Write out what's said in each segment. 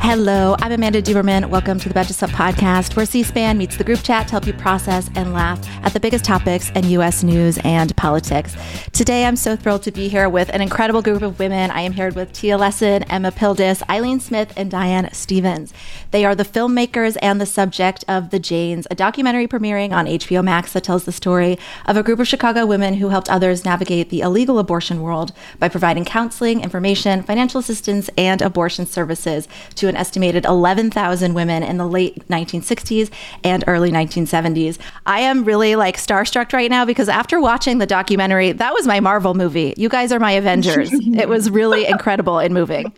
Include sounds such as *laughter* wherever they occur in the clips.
Hello, I'm Amanda Duberman. Welcome to the Betches Sup podcast, where C-SPAN meets the group chat to help you process and laugh at the biggest topics in U.S. news and politics. Today, I'm so thrilled to be here with an incredible group of women. I am here with Tia Lessin, Emma Pildes, Eileen Smith, and Diane Stevens. They are the filmmakers and the subject of The Janes, a documentary premiering on HBO Max that tells the story of a group of Chicago women who helped others navigate the illegal abortion world by providing counseling, information, financial assistance, and abortion services to an estimated 11,000 women in the late 1960s and early 1970s. I am really like starstruck right now because after watching the documentary, that was my Marvel movie. You guys are my Avengers. *laughs* it was really incredible and moving.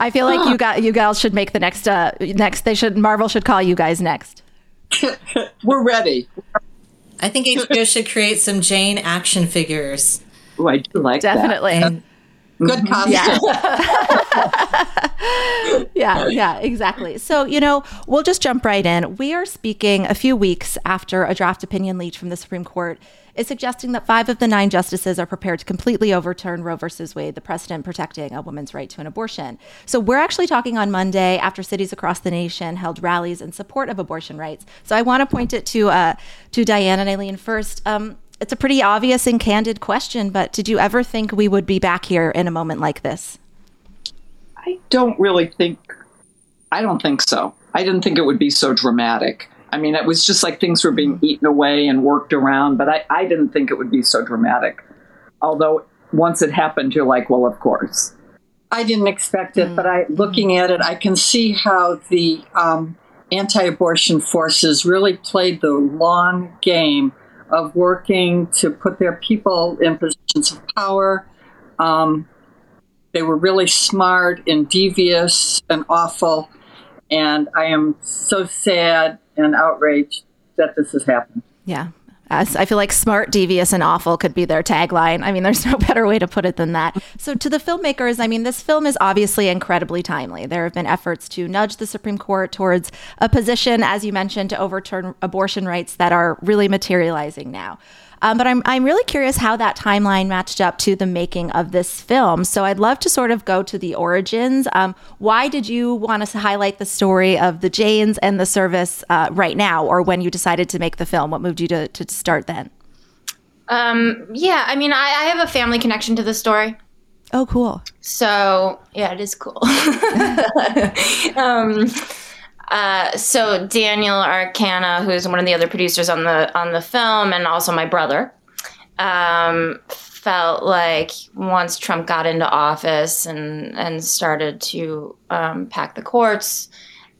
I feel like you got you guys should make the next uh next they should Marvel should call you guys next. *laughs* We're ready. I think HBO should create some Jane action figures. Oh, I do like Definitely. that. Good costume. Yeah. *laughs* *laughs* yeah, yeah, exactly. So, you know, we'll just jump right in. We are speaking a few weeks after a draft opinion leaked from the Supreme Court is suggesting that five of the nine justices are prepared to completely overturn Roe versus Wade, the precedent protecting a woman's right to an abortion. So we're actually talking on Monday after cities across the nation held rallies in support of abortion rights. So I want to point it to uh, to Diane and Eileen first. Um, it's a pretty obvious and candid question, but did you ever think we would be back here in a moment like this? I don't really think, I don't think so. I didn't think it would be so dramatic. I mean, it was just like things were being eaten away and worked around, but I, I didn't think it would be so dramatic. Although once it happened, you're like, well, of course. I didn't expect it, but I, looking at it, I can see how the um, anti-abortion forces really played the long game of working to put their people in positions of power. Um, they were really smart and devious and awful, and I am so sad and outraged that this has happened. Yeah. I feel like smart, devious, and awful could be their tagline. I mean, there's no *laughs* better way to put it than that. So, to the filmmakers, I mean, this film is obviously incredibly timely. There have been efforts to nudge the Supreme Court towards a position, as you mentioned, to overturn abortion rights that are really materializing now. Um, but I'm, I'm really curious how that timeline matched up to the making of this film. So I'd love to sort of go to the origins. Um, why did you want to highlight the story of the Janes and the service uh, right now, or when you decided to make the film? What moved you to, to start then? Um, yeah, I mean, I, I have a family connection to the story. Oh, cool. So, yeah, it is cool. *laughs* um, uh, so Daniel Arcana, who's one of the other producers on the on the film, and also my brother, um, felt like once Trump got into office and and started to um, pack the courts,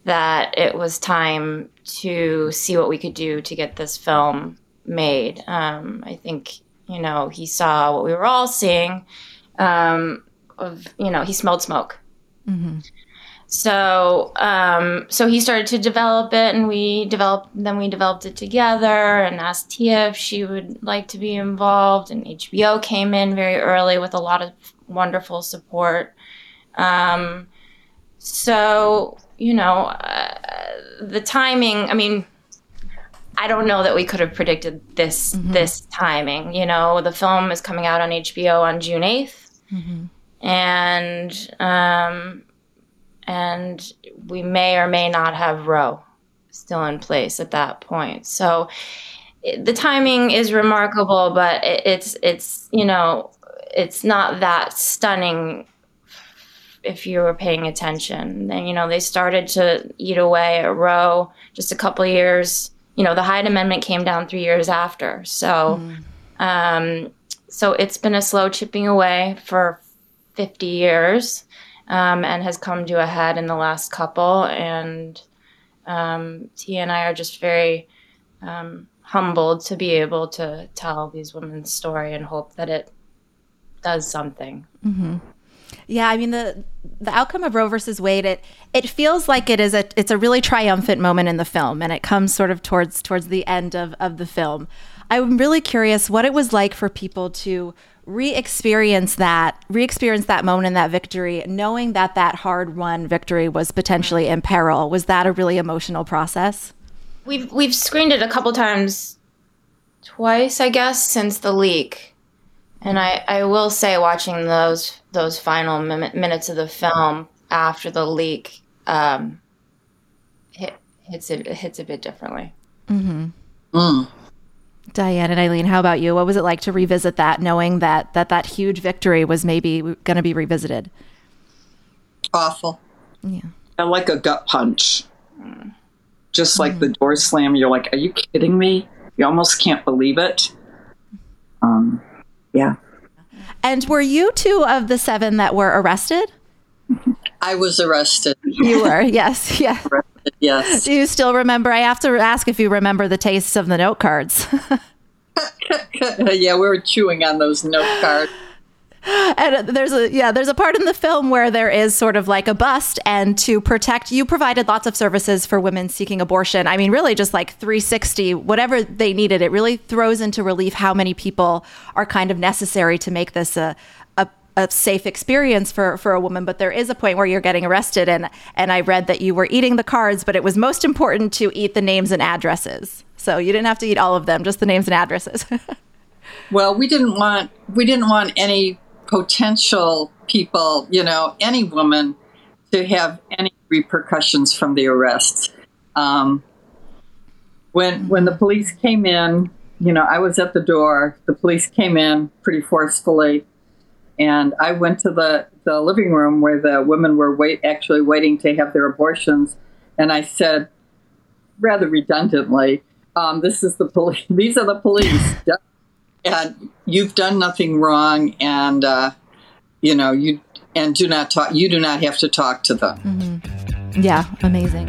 that it was time to see what we could do to get this film made. Um, I think you know he saw what we were all seeing. Um, of you know he smelled smoke. Mm-hmm. So, um, so he started to develop it, and we developed. Then we developed it together, and asked Tia if she would like to be involved. And HBO came in very early with a lot of wonderful support. Um, so, you know, uh, the timing. I mean, I don't know that we could have predicted this mm-hmm. this timing. You know, the film is coming out on HBO on June eighth. mm-hmm. and um, and we may or may not have Roe still in place at that point. So the timing is remarkable, but it, it's it's you know it's not that stunning if you were paying attention. Then you know they started to eat away at Roe just a couple years. You know the Hyde Amendment came down three years after, so mm. um, so it's been a slow chipping away for fifty years um, and has come to a head in the last couple. And um, Tia and I are just very um, humbled to be able to tell these women's story and hope that it does something. Mm-hmm. Yeah, I mean the the outcome of Roe versus Wade it it feels like it is a it's a really triumphant moment in the film, and it comes sort of towards towards the end of of the film. I'm really curious what it was like for people to re-experience that re-experience that moment and that victory knowing that that hard won victory was potentially in peril was that a really emotional process we've we've screened it a couple times twice i guess since the leak and i i will say watching those those final minutes of the film after the leak um hit, hits it, it hits a bit differently mm-hmm. mm. Diane and Eileen, how about you? What was it like to revisit that, knowing that that that huge victory was maybe going to be revisited? Awful. Yeah. And like a gut punch. Just like mm. the door slam, you're like, "Are you kidding me?" You almost can't believe it. Um, yeah. And were you two of the seven that were arrested? I was arrested. You were, yes, *laughs* yeah. Yes. Do you still remember? I have to ask if you remember the tastes of the note cards. *laughs* yeah, we were chewing on those note cards. *laughs* And there's a yeah, there's a part in the film where there is sort of like a bust, and to protect, you provided lots of services for women seeking abortion. I mean, really, just like 360, whatever they needed. It really throws into relief how many people are kind of necessary to make this a, a safe experience for for a woman but there is a point where you're getting arrested and and I read that you were eating the cards but it was most important to eat the names and addresses. So you didn't have to eat all of them just the names and addresses. *laughs* Well we didn't want we didn't want any potential people you know any woman to have any repercussions from the arrests um, when when the police came in you know I was at the door. The police came in pretty forcefully and I went to the, the living room where the women were wait, actually waiting to have their abortions. And I said, rather redundantly, um, this is the police. *laughs* These are the police. *laughs* and you've done nothing wrong. And, uh, you know, you, and do not talk, you do not have to talk to them. Mm-hmm. Yeah. Amazing.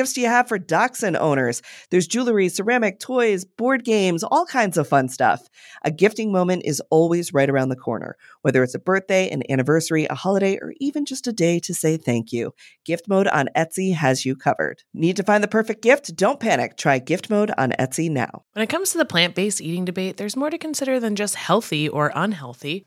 gifts do you have for dachshund owners? There's jewelry, ceramic, toys, board games, all kinds of fun stuff. A gifting moment is always right around the corner, whether it's a birthday, an anniversary, a holiday, or even just a day to say thank you. Gift mode on Etsy has you covered. Need to find the perfect gift? Don't panic. Try gift mode on Etsy now. When it comes to the plant based eating debate, there's more to consider than just healthy or unhealthy.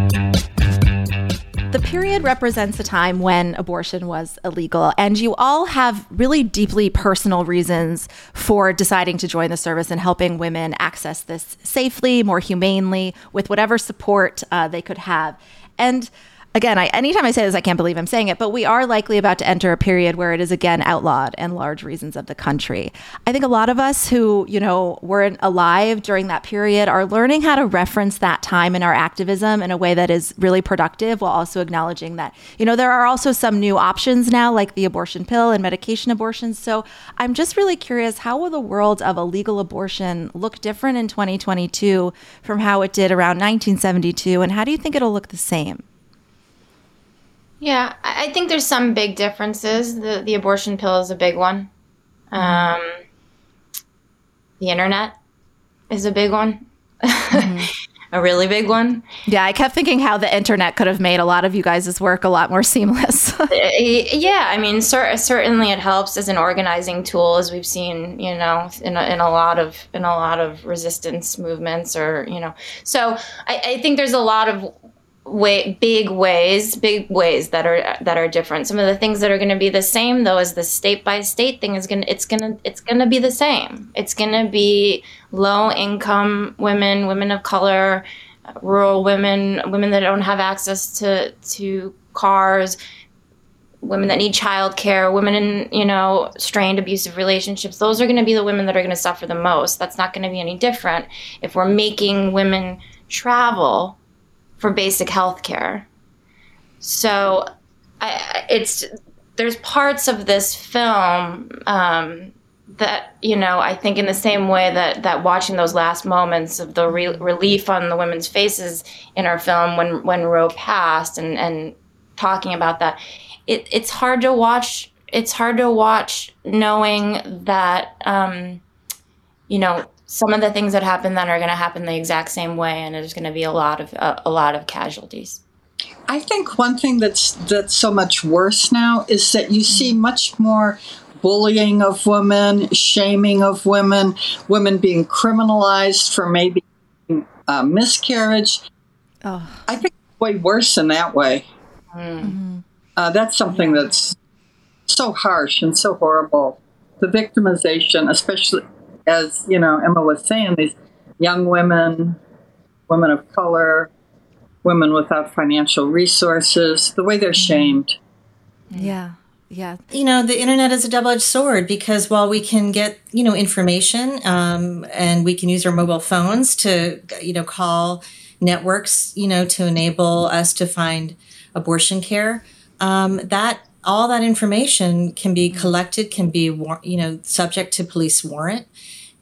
The period represents a time when abortion was illegal, and you all have really deeply personal reasons for deciding to join the service and helping women access this safely, more humanely, with whatever support uh, they could have. And again, I, anytime I say this, I can't believe I'm saying it, but we are likely about to enter a period where it is again outlawed in large regions of the country. I think a lot of us who, you know, weren't alive during that period are learning how to reference that time in our activism in a way that is really productive while also acknowledging that, you know, there are also some new options now, like the abortion pill and medication abortions. So I'm just really curious how will the world of a legal abortion look different in 2022 from how it did around 1972? And how do you think it'll look the same? Yeah, I think there's some big differences. The the abortion pill is a big one. Um, the internet is a big one. Mm-hmm. *laughs* a really big one. Yeah, I kept thinking how the internet could have made a lot of you guys' work a lot more seamless. *laughs* yeah, I mean, cer- certainly it helps as an organizing tool, as we've seen, you know, in a, in a lot of in a lot of resistance movements, or you know. So I, I think there's a lot of way big ways big ways that are that are different. Some of the things that are going to be the same though is the state by state thing is going to it's going to it's going to be the same. It's going to be low income women women of color rural women women that don't have access to to cars women that need childcare women in you know strained abusive relationships. Those are going to be the women that are going to suffer the most. That's not going to be any different. If we're making women travel for basic health care. So I, it's there's parts of this film um, that you know I think in the same way that that watching those last moments of the re- relief on the women's faces in our film when when Roe passed and and talking about that, it, it's hard to watch. It's hard to watch knowing that um, you know some of the things that happen then are going to happen the exact same way, and there's going to be a lot of uh, a lot of casualties. I think one thing that's that's so much worse now is that you see much more bullying of women, shaming of women, women being criminalized for maybe uh, miscarriage. Oh. I think way worse in that way. Mm-hmm. Uh, that's something that's so harsh and so horrible. The victimization, especially as you know, Emma was saying, these young women, women of color, women without financial resources, the way they're shamed. Yeah. Yeah. You know, the internet is a double edged sword because while we can get, you know, information um, and we can use our mobile phones to, you know, call networks, you know, to enable us to find abortion care, um, that all that information can be collected, can be, you know, subject to police warrant.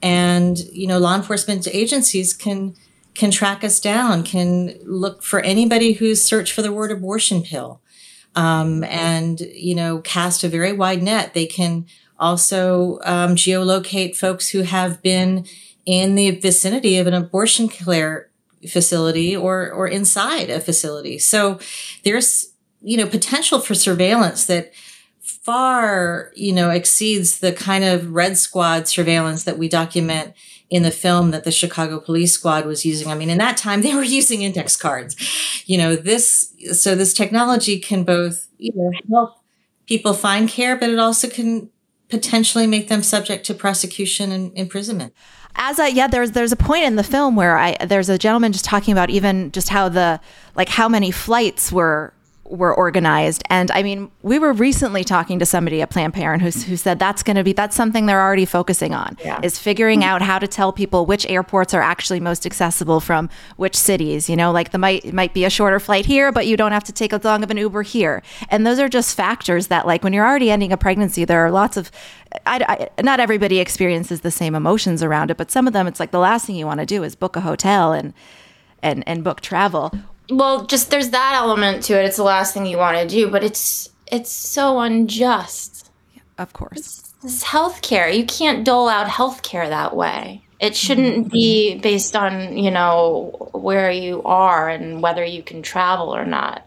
And you know law enforcement agencies can can track us down can look for anybody who's searched for the word abortion pill. Um, and you know cast a very wide net. They can also um, geolocate folks who have been in the vicinity of an abortion care facility or or inside a facility. So there's you know potential for surveillance that far, you know, exceeds the kind of red squad surveillance that we document in the film that the Chicago police squad was using. I mean, in that time *laughs* they were using index cards. You know, this so this technology can both, you know, help people find care, but it also can potentially make them subject to prosecution and imprisonment as I yeah, there's there's a point in the film where I there's a gentleman just talking about even just how the like how many flights were were organized. And I mean, we were recently talking to somebody at Planned Parenthood who, who said that's going to be that's something they're already focusing on yeah. is figuring out how to tell people which airports are actually most accessible from which cities. You know, like the might might be a shorter flight here, but you don't have to take as long of an Uber here. And those are just factors that, like, when you're already ending a pregnancy, there are lots of I, I, not everybody experiences the same emotions around it, but some of them, it's like the last thing you want to do is book a hotel and and and book travel well, just there's that element to it. It's the last thing you want to do, but it's it's so unjust. Of course. It's, it's healthcare. You can't dole out healthcare that way. It shouldn't mm-hmm. be based on, you know, where you are and whether you can travel or not.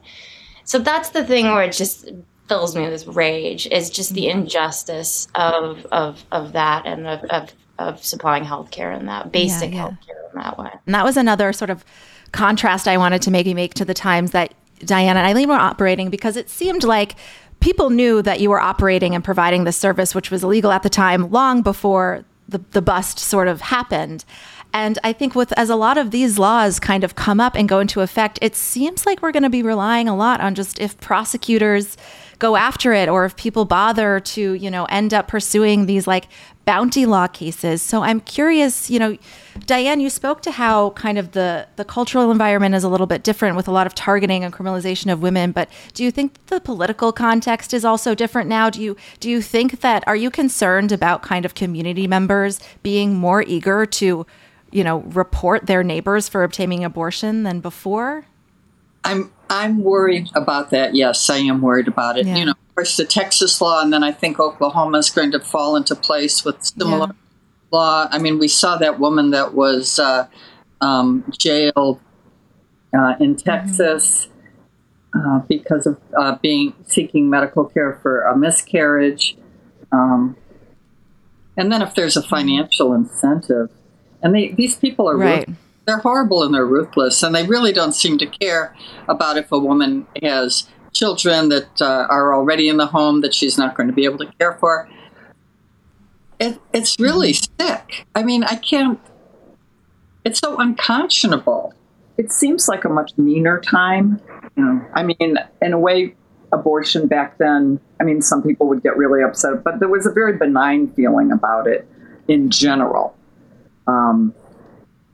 So that's the thing where it just fills me with rage is just the mm-hmm. injustice of of of that and of of, of supplying healthcare in that basic Yeah, yeah. healthcare in that way. And that was another sort of contrast I wanted to maybe make to the times that Diane and Eileen were operating because it seemed like people knew that you were operating and providing this service, which was illegal at the time, long before the, the bust sort of happened. And I think with as a lot of these laws kind of come up and go into effect, it seems like we're going to be relying a lot on just if prosecutors go after it or if people bother to, you know, end up pursuing these like bounty law cases. So I'm curious, you know, Diane, you spoke to how kind of the the cultural environment is a little bit different with a lot of targeting and criminalization of women, but do you think the political context is also different now? Do you do you think that are you concerned about kind of community members being more eager to, you know, report their neighbors for obtaining abortion than before? I'm I'm worried about that. Yes, I am worried about it. Yeah. You know, course, the Texas law, and then I think Oklahoma is going to fall into place with similar law. I mean, we saw that woman that was uh, um, jailed uh, in Texas uh, because of uh, being seeking medical care for a miscarriage. Um, and then if there's a financial incentive, and they, these people are Right. they're horrible and they're ruthless, and they really don't seem to care about if a woman has children that uh, are already in the home that she's not going to be able to care for. It, it's really sick. I mean, I can't. It's so unconscionable. It seems like a much meaner time. You know, I mean, in a way, abortion back then. I mean, some people would get really upset, but there was a very benign feeling about it in general. Um,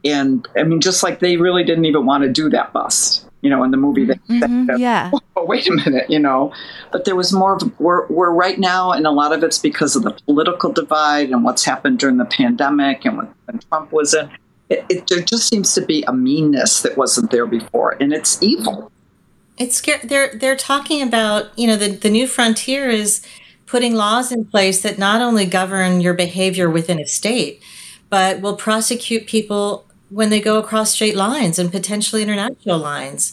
and I mean, just like they really didn't even want to do that bust. You know, in the movie, they Mhm, yeah. *laughs* oh, wait a minute, you know. But there was more of we're, we're right now, and a lot of it's because of the political divide and what's happened during the pandemic and when, when Trump was in. It, it, there just seems to be a meanness that wasn't there before, and it's evil. It's scary. They're they're talking about you know the the new frontier is putting laws in place that not only govern your behavior within a state, but will prosecute people when they go across state lines and potentially international lines,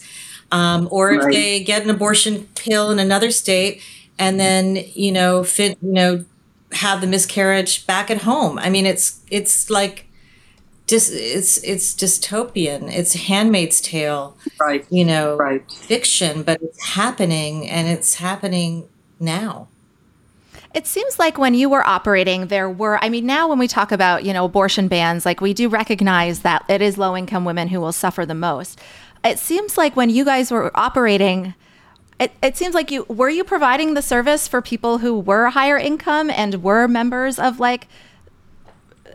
um, or if Right. they get an abortion pill in another state and then you know fit you know have the miscarriage back at home. I mean, it's it's like. Dis, it's it's dystopian. It's Handmaid's Tale, right? You know, right? Fiction, but it's happening, and it's happening now. It seems like when you were operating, there were, I mean, now when we talk about, you know, abortion bans, like we do recognize that it is low income women who will suffer the most. It seems like when you guys were operating, it, it seems like you were you providing the service for people who were higher income and were members of like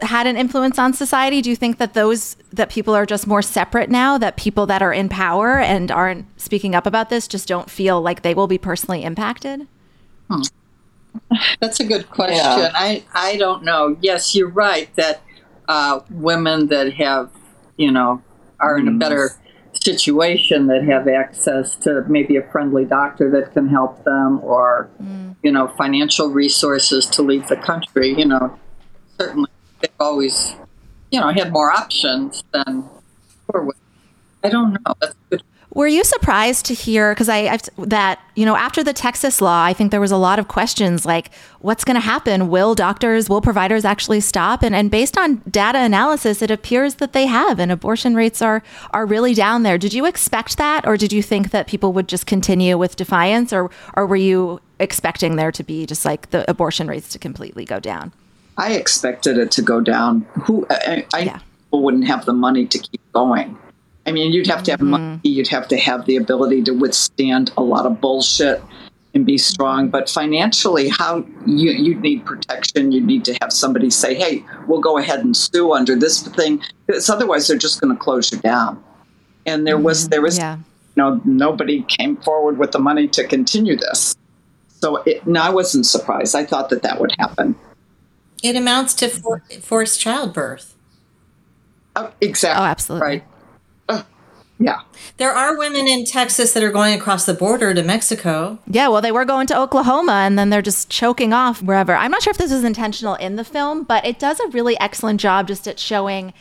had an influence on society? Do you think that those that people are just more separate now that people that are in power and aren't speaking up about this just don't feel like they will be personally impacted hmm. That's a good question. Yeah. I, I don't know. Yes, you're right that uh, women that have, you know, are in a better situation that have access to maybe a friendly doctor that can help them or, you know, financial resources to leave the country, you know, certainly they've always, you know, had more options than poor women. I don't know. That's a good Were you surprised to hear because I I've, that you know after the Texas law, I think there was a lot of questions like what's going to happen? Will doctors, will providers actually stop? And and based on data analysis, it appears that they have, and abortion rates are are really down there. Did you expect that, or did you think that people would just continue with defiance, or or were you expecting there to be just like the abortion rates to completely go down? I expected it to go down. Who I, I people wouldn't have the money to keep going. I mean, you'd have to have money. Mm-hmm. You'd have to have the ability to withstand a lot of bullshit and be strong. But financially, how you you need protection. You need to have somebody say, "Hey, we'll go ahead and sue under this thing," because otherwise they're just going to close you down. And there was mm-hmm. there was Yeah. you know nobody came forward with the money to continue this. So it, no, I wasn't surprised. I thought that that would happen. It amounts to for, forced childbirth. Oh, exactly. Oh, absolutely. Right. Yeah. There are women in Texas that are going across the border to Mexico. Yeah, well, they were going to Oklahoma and then they're just choking off wherever. I'm not sure if this was intentional in the film, but it does a really excellent job just at showing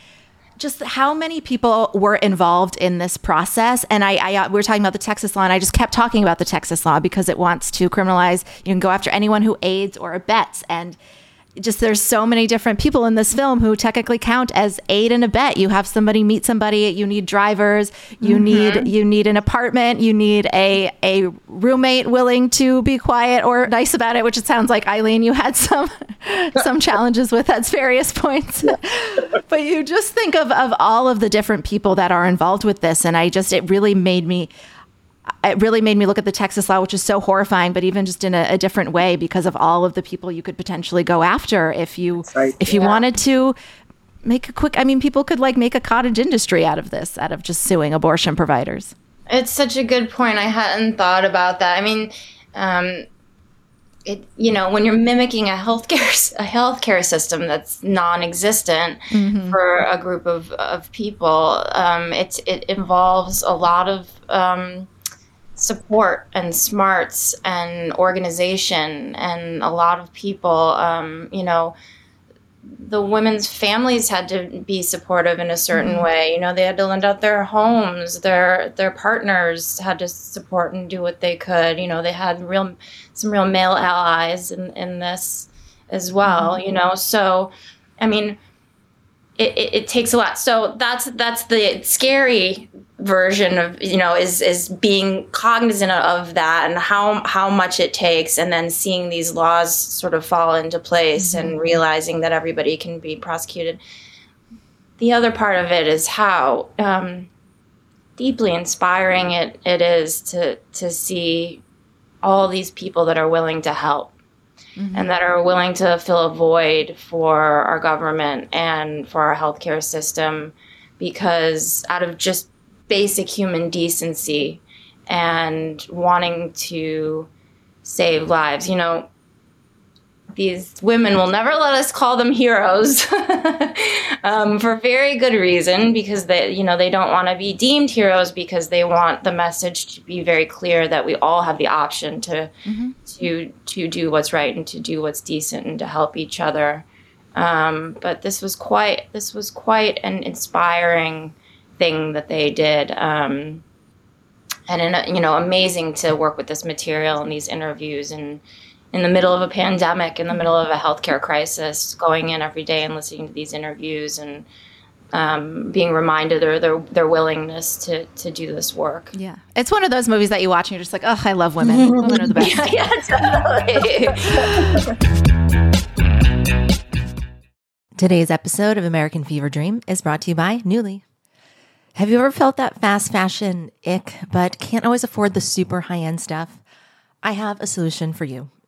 just how many people were involved in this process. And I, I, uh, we were talking about the Texas law, and I just kept talking about the Texas law because it wants to criminalize. You can go after anyone who aids or abets, and just there's so many different people in this film who technically count as aid and abet. You have somebody meet somebody. You need drivers. You mm-hmm. need you need an apartment. You need a a roommate willing to be quiet or nice about it. Which it sounds like Eileen, you had some *laughs* some challenges with at various points. *laughs* but you just think of of all of the different people that are involved with this, and I just it really made me it really made me look at the Texas law, which is so horrifying, but even just in a, a different way because of all of the people you could potentially go after if you right. if you yeah. wanted to make a quick. I mean, people could like make a cottage industry out of this, out of just suing abortion providers. It's such a good point. I hadn't thought about that. I mean, um, it you know when you're mimicking a healthcare *laughs* a healthcare system that's non-existent mm-hmm. for a group of, of people, um, it it involves a lot of um, support and smarts and organization and a lot of people um, you know the women's families had to be supportive in a certain mm-hmm. way you know they had to lend out their homes their their partners had to support and do what they could you know they had real some real male allies in, in this as well mm-hmm. you know so i mean it, it, it takes a lot. So that's that's the scary version of you know is is being cognizant of that and how how much it takes and then seeing these laws sort of fall into place mm-hmm. and realizing that everybody can be prosecuted. The other part of it is how um, deeply inspiring it, it is to to see all these people that are willing to help mm-hmm. and that are willing to fill a void for our government and for our healthcare system because out of just basic human decency and wanting to save lives. You know, these women will never let us call them heroes *laughs* um, for very good reason because they you know they don't want to be deemed heroes because they want the message to be very clear that we all have the option to mm-hmm. to to do what's right and to do what's decent and to help each other um, but this was quite this was quite an inspiring thing that they did. Um, and you know, amazing to work with this material and these interviews and in the middle of a pandemic, in the middle of a healthcare crisis, going in every day and listening to these interviews and um, being reminded of their their willingness to to do this work. Yeah, it's one of those movies that you watch and you're just like, oh, I love women. *laughs* women are the best. yeah, totally. *laughs* Today's episode of American Fever Dream is brought to you by Nuuly. Have you ever felt that fast fashion ick, but can't always afford the super high end stuff? I have a solution for you.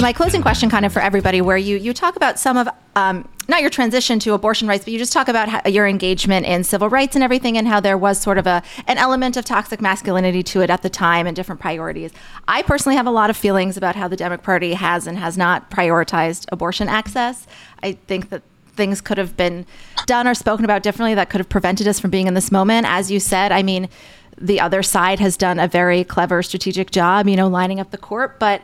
My closing question, kind of for everybody, where you you talk about some of um, not your transition to abortion rights, but you just talk about how, your engagement in civil rights and everything, and how there was sort of a an element of toxic masculinity to it at the time and different priorities. I personally have a lot of feelings about how the Democratic Party has and has not prioritized abortion access. I think that things could have been done or spoken about differently that could have prevented us from being in this moment. As you said, I mean, the other side has done a very clever strategic job, you know, lining up the court, but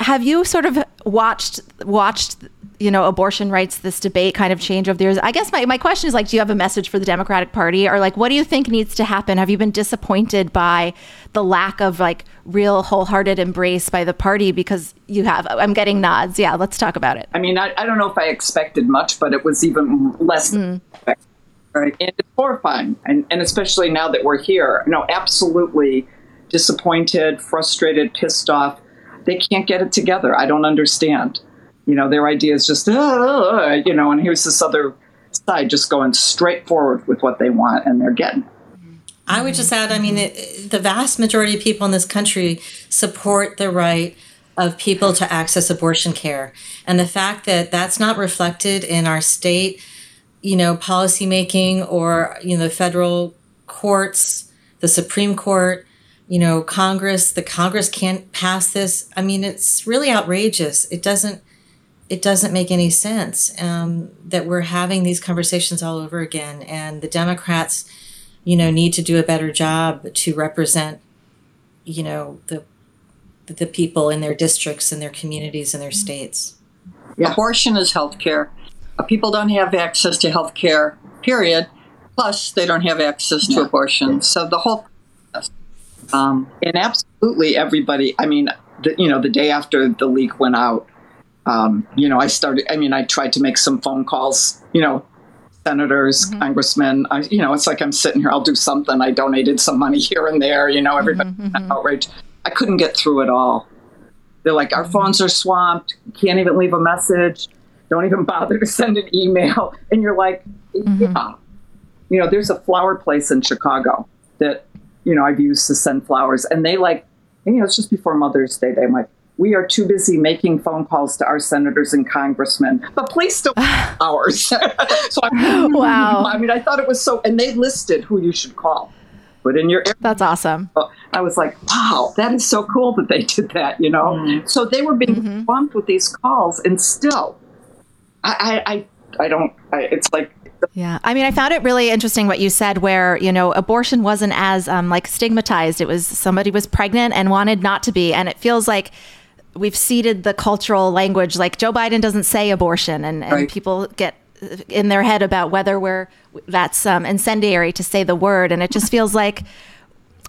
have you sort of watched watched you know abortion rights this debate kind of change over the years? I guess my, my question is like do you have a message for the democratic party? Or like what do you think needs to happen? Have you been disappointed by the lack of like real wholehearted embrace by the party? Because you have i'm getting nods. Yeah let's talk about it. I mean i, I don't know if i expected much but it was even less mm. right? And it's horrifying. And, and especially now that we're here. No absolutely disappointed frustrated pissed off they can't get it together. I don't understand. You know, their idea is just, uh, you know, and here's this other side just going straight forward with what they want, and they're getting. I would just add, I mean, it, the vast majority of people in this country support the right of people to access abortion care. And the fact that that's not reflected in our state, you know, policymaking or, you know, the federal courts, the Supreme Court, you know, Congress, the Congress can't pass this. I mean, it's really outrageous. It doesn't, it doesn't make any sense um, that we're having these conversations all over again. And the Democrats, you know, need to do a better job to represent, you know, the the people in their districts and their communities and their states. Yeah. Abortion is health care. Uh, people don't have access to health care, period. Plus, they don't have access to yeah. abortion. So the whole um, and absolutely everybody, I mean, the, you know, the day after the leak went out, um, you know, I started, I mean, I tried to make some phone calls, you know, senators, mm-hmm. congressmen. I, you know, it's like I'm sitting here, I'll do something. I donated some money *laughs* here and there, you know, everybody mm-hmm, mm-hmm. outraged. I couldn't get through it all. They're like, our phones are swamped, can't even leave a message, don't even *laughs* bother to send an email. And you're like, mm-hmm. yeah. You know, there's a flower place in Chicago that you know, I've used to send flowers. And they like, you know, it's just before Mother's Day. They're like, we are too busy making phone calls to our senators and congressmen, but please still *sighs* flowers. *laughs* so I'm, *laughs* wow. I mean, I thought it was so, and they listed who you should call. But in your that's awesome. I was like, wow, that is so cool that they *laughs* did that. You know, mm-hmm. so they were being mm-hmm. bumped with these calls, and still, I, I, I, I don't. I, it's like yeah. I mean, I found it really interesting what you said, where, you know, abortion wasn't as um, like stigmatized. It was somebody was pregnant and wanted not to be. And it feels like we've ceded the cultural language. Like Joe Biden doesn't say abortion, and, and right. people get in their head about whether we're that's um, incendiary to say the word. And it just feels like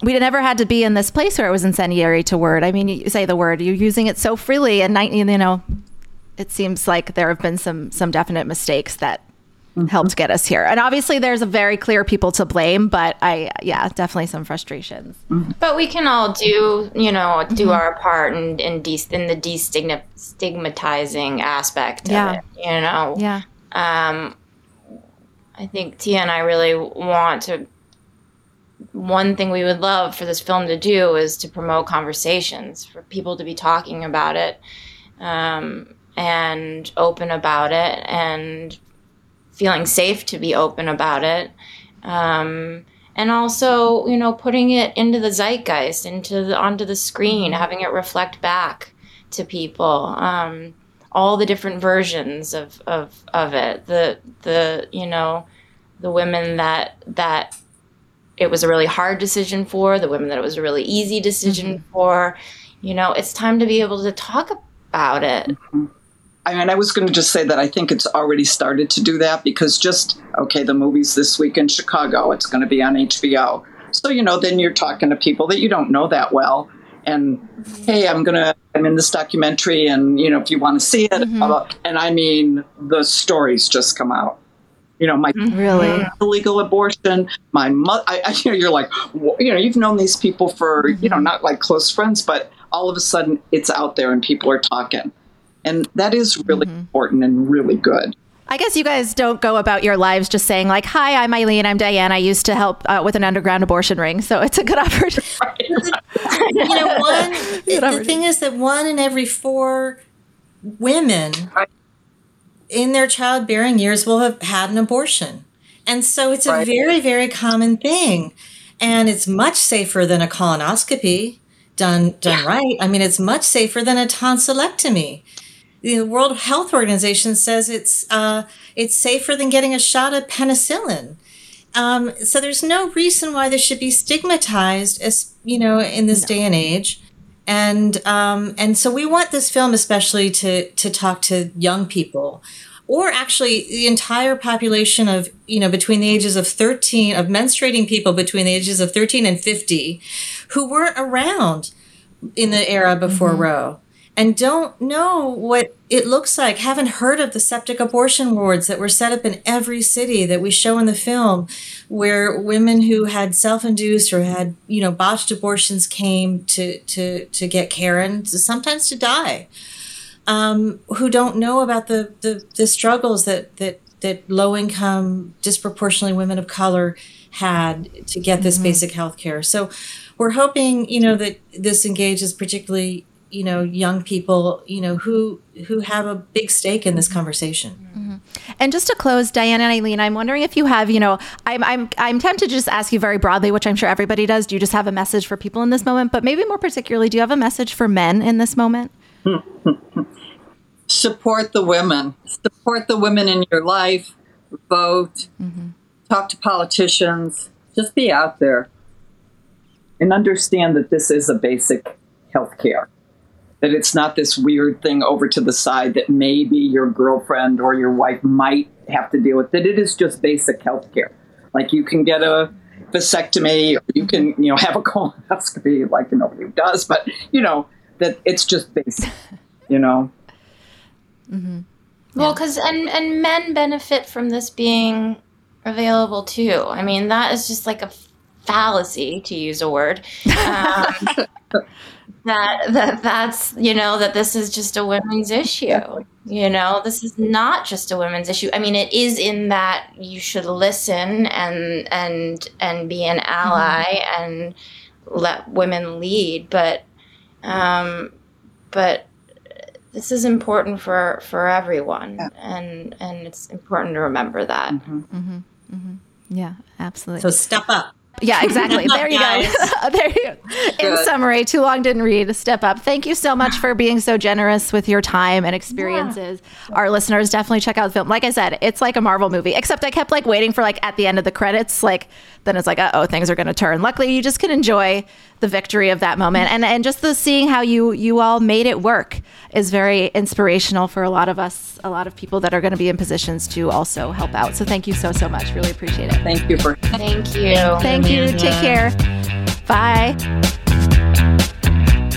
we never had to be in this place where it was incendiary to word. I mean, you say the word, you're using it so freely, and you know, it seems like there have been some some definite mistakes that mm-hmm. helped get us here. And obviously, there's a very clear people to blame, but I, yeah, definitely some frustrations. Mm-hmm. But we can all do, you know, do mm-hmm. our part in in, de- in the destigmatizing aspect yeah. of it. You know, yeah. Um, I think Tia and I really want to. One thing we would love for this film to do is to promote conversations for people to be talking about it. Um, and open about it and feeling safe to be open about it. Um, and also, you know, putting it into the zeitgeist, into the onto the screen, mm-hmm. having it reflect back to people. Um, all the different versions of, of, of it. The the you know, the women that that it was a really hard decision for, the women that it was a really easy decision mm-hmm. for. You know, it's time to be able to talk about it. Mm-hmm. I mean, I was going to just say that I think it's already started to do that because just, okay, the movie's this week in Chicago, it's going to be on HBO. So, you know, then you're talking to people that you don't know that well. and hey, I'm gonna I'm in this documentary, and you know if you want to see it, mm-hmm. and I mean the stories just come out. You know, my really illegal abortion. My mother. I, I, you know, you're like, you know, you've known these people for mm-hmm. you know not like close friends, but all of a sudden it's out there and people are talking, and that is really mm-hmm. important and really good. I guess you guys don't go about your lives just saying like, "Hi, I'm Eileen. I'm Diane. I used to help uh, with an underground abortion ring." So it's a good *laughs* opportunity. you know, one *laughs* the thing is that one in every four women in their childbearing years will have had an abortion, and so it's a right. very, very common thing, and it's much safer than a colonoscopy done done yeah. right. I mean, it's much safer than a tonsillectomy the World Health Organization says it's uh, it's safer than getting a shot of penicillin. Um, so there's no reason why this should be stigmatized, as you know, in this no. day and age. And um, and so we want this film especially to to talk to young people, or actually the entire population of you know between the ages of 13 of menstruating people between the ages of 13 and 50, who weren't around in the era before mm-hmm. Roe and don't know what it looks like, haven't heard of the septic abortion wards that were set up in every city that we show in the film, where women who had self-induced or had, you know, botched abortions came to to to get care and sometimes to die. Um, who don't know about the, the the struggles that that that low income, disproportionately women of color had to get this mm-hmm. basic health care. So we're hoping, you know, that this engages particularly you know young people you know who who have a big stake in this conversation. Mm-hmm. and just to close diane and eileen i'm wondering if you have you know i'm i'm i'm tempted to just ask you very broadly which i'm sure everybody does. Do you just have a message for people in this moment? But maybe more particularly do you have a message for men in this moment? *laughs* Support the women. Support the women in your life. Vote. Mm-hmm. talk to politicians. Just be out there and understand that this is a basic health care that it's not this weird thing over to the side that maybe your girlfriend or your wife might have to deal with, that it is just basic health care. Like you can get a vasectomy, or you can, you know, *laughs* have a colonoscopy like nobody does, but you know, that it's just basic, *laughs* you know. Mm-hmm. Well, because and and men benefit from this being available too. I mean, that is just like a fallacy to use a word. Um, *laughs* that that that's you know that this is just a women's issue you know this is not just a women's issue i mean it is in that you should listen and and and be an ally mm-hmm. and let women lead but um but this is important for for everyone yeah. and and it's important to remember that mm-hmm. Mm-hmm. mm-hmm. yeah absolutely so step up yeah, *laughs* exactly. There you go. *laughs* there you go. In summary, too long didn't read. Step up. Thank you so much for being so generous with your time and experiences. Yeah. Our listeners definitely check out the film. Like I said, it's like a Marvel movie, except I kept like waiting for like at the end of the credits, like then it's like, uh oh, things are going to turn. Luckily, you just can enjoy the victory of that moment, and and just the seeing how you you all made it work is very inspirational for a lot of us, a lot of people that are going to be in positions to also help out. So thank you so so much. Really appreciate it. Thank you for. Thank you. Thank you. Take care. Bye.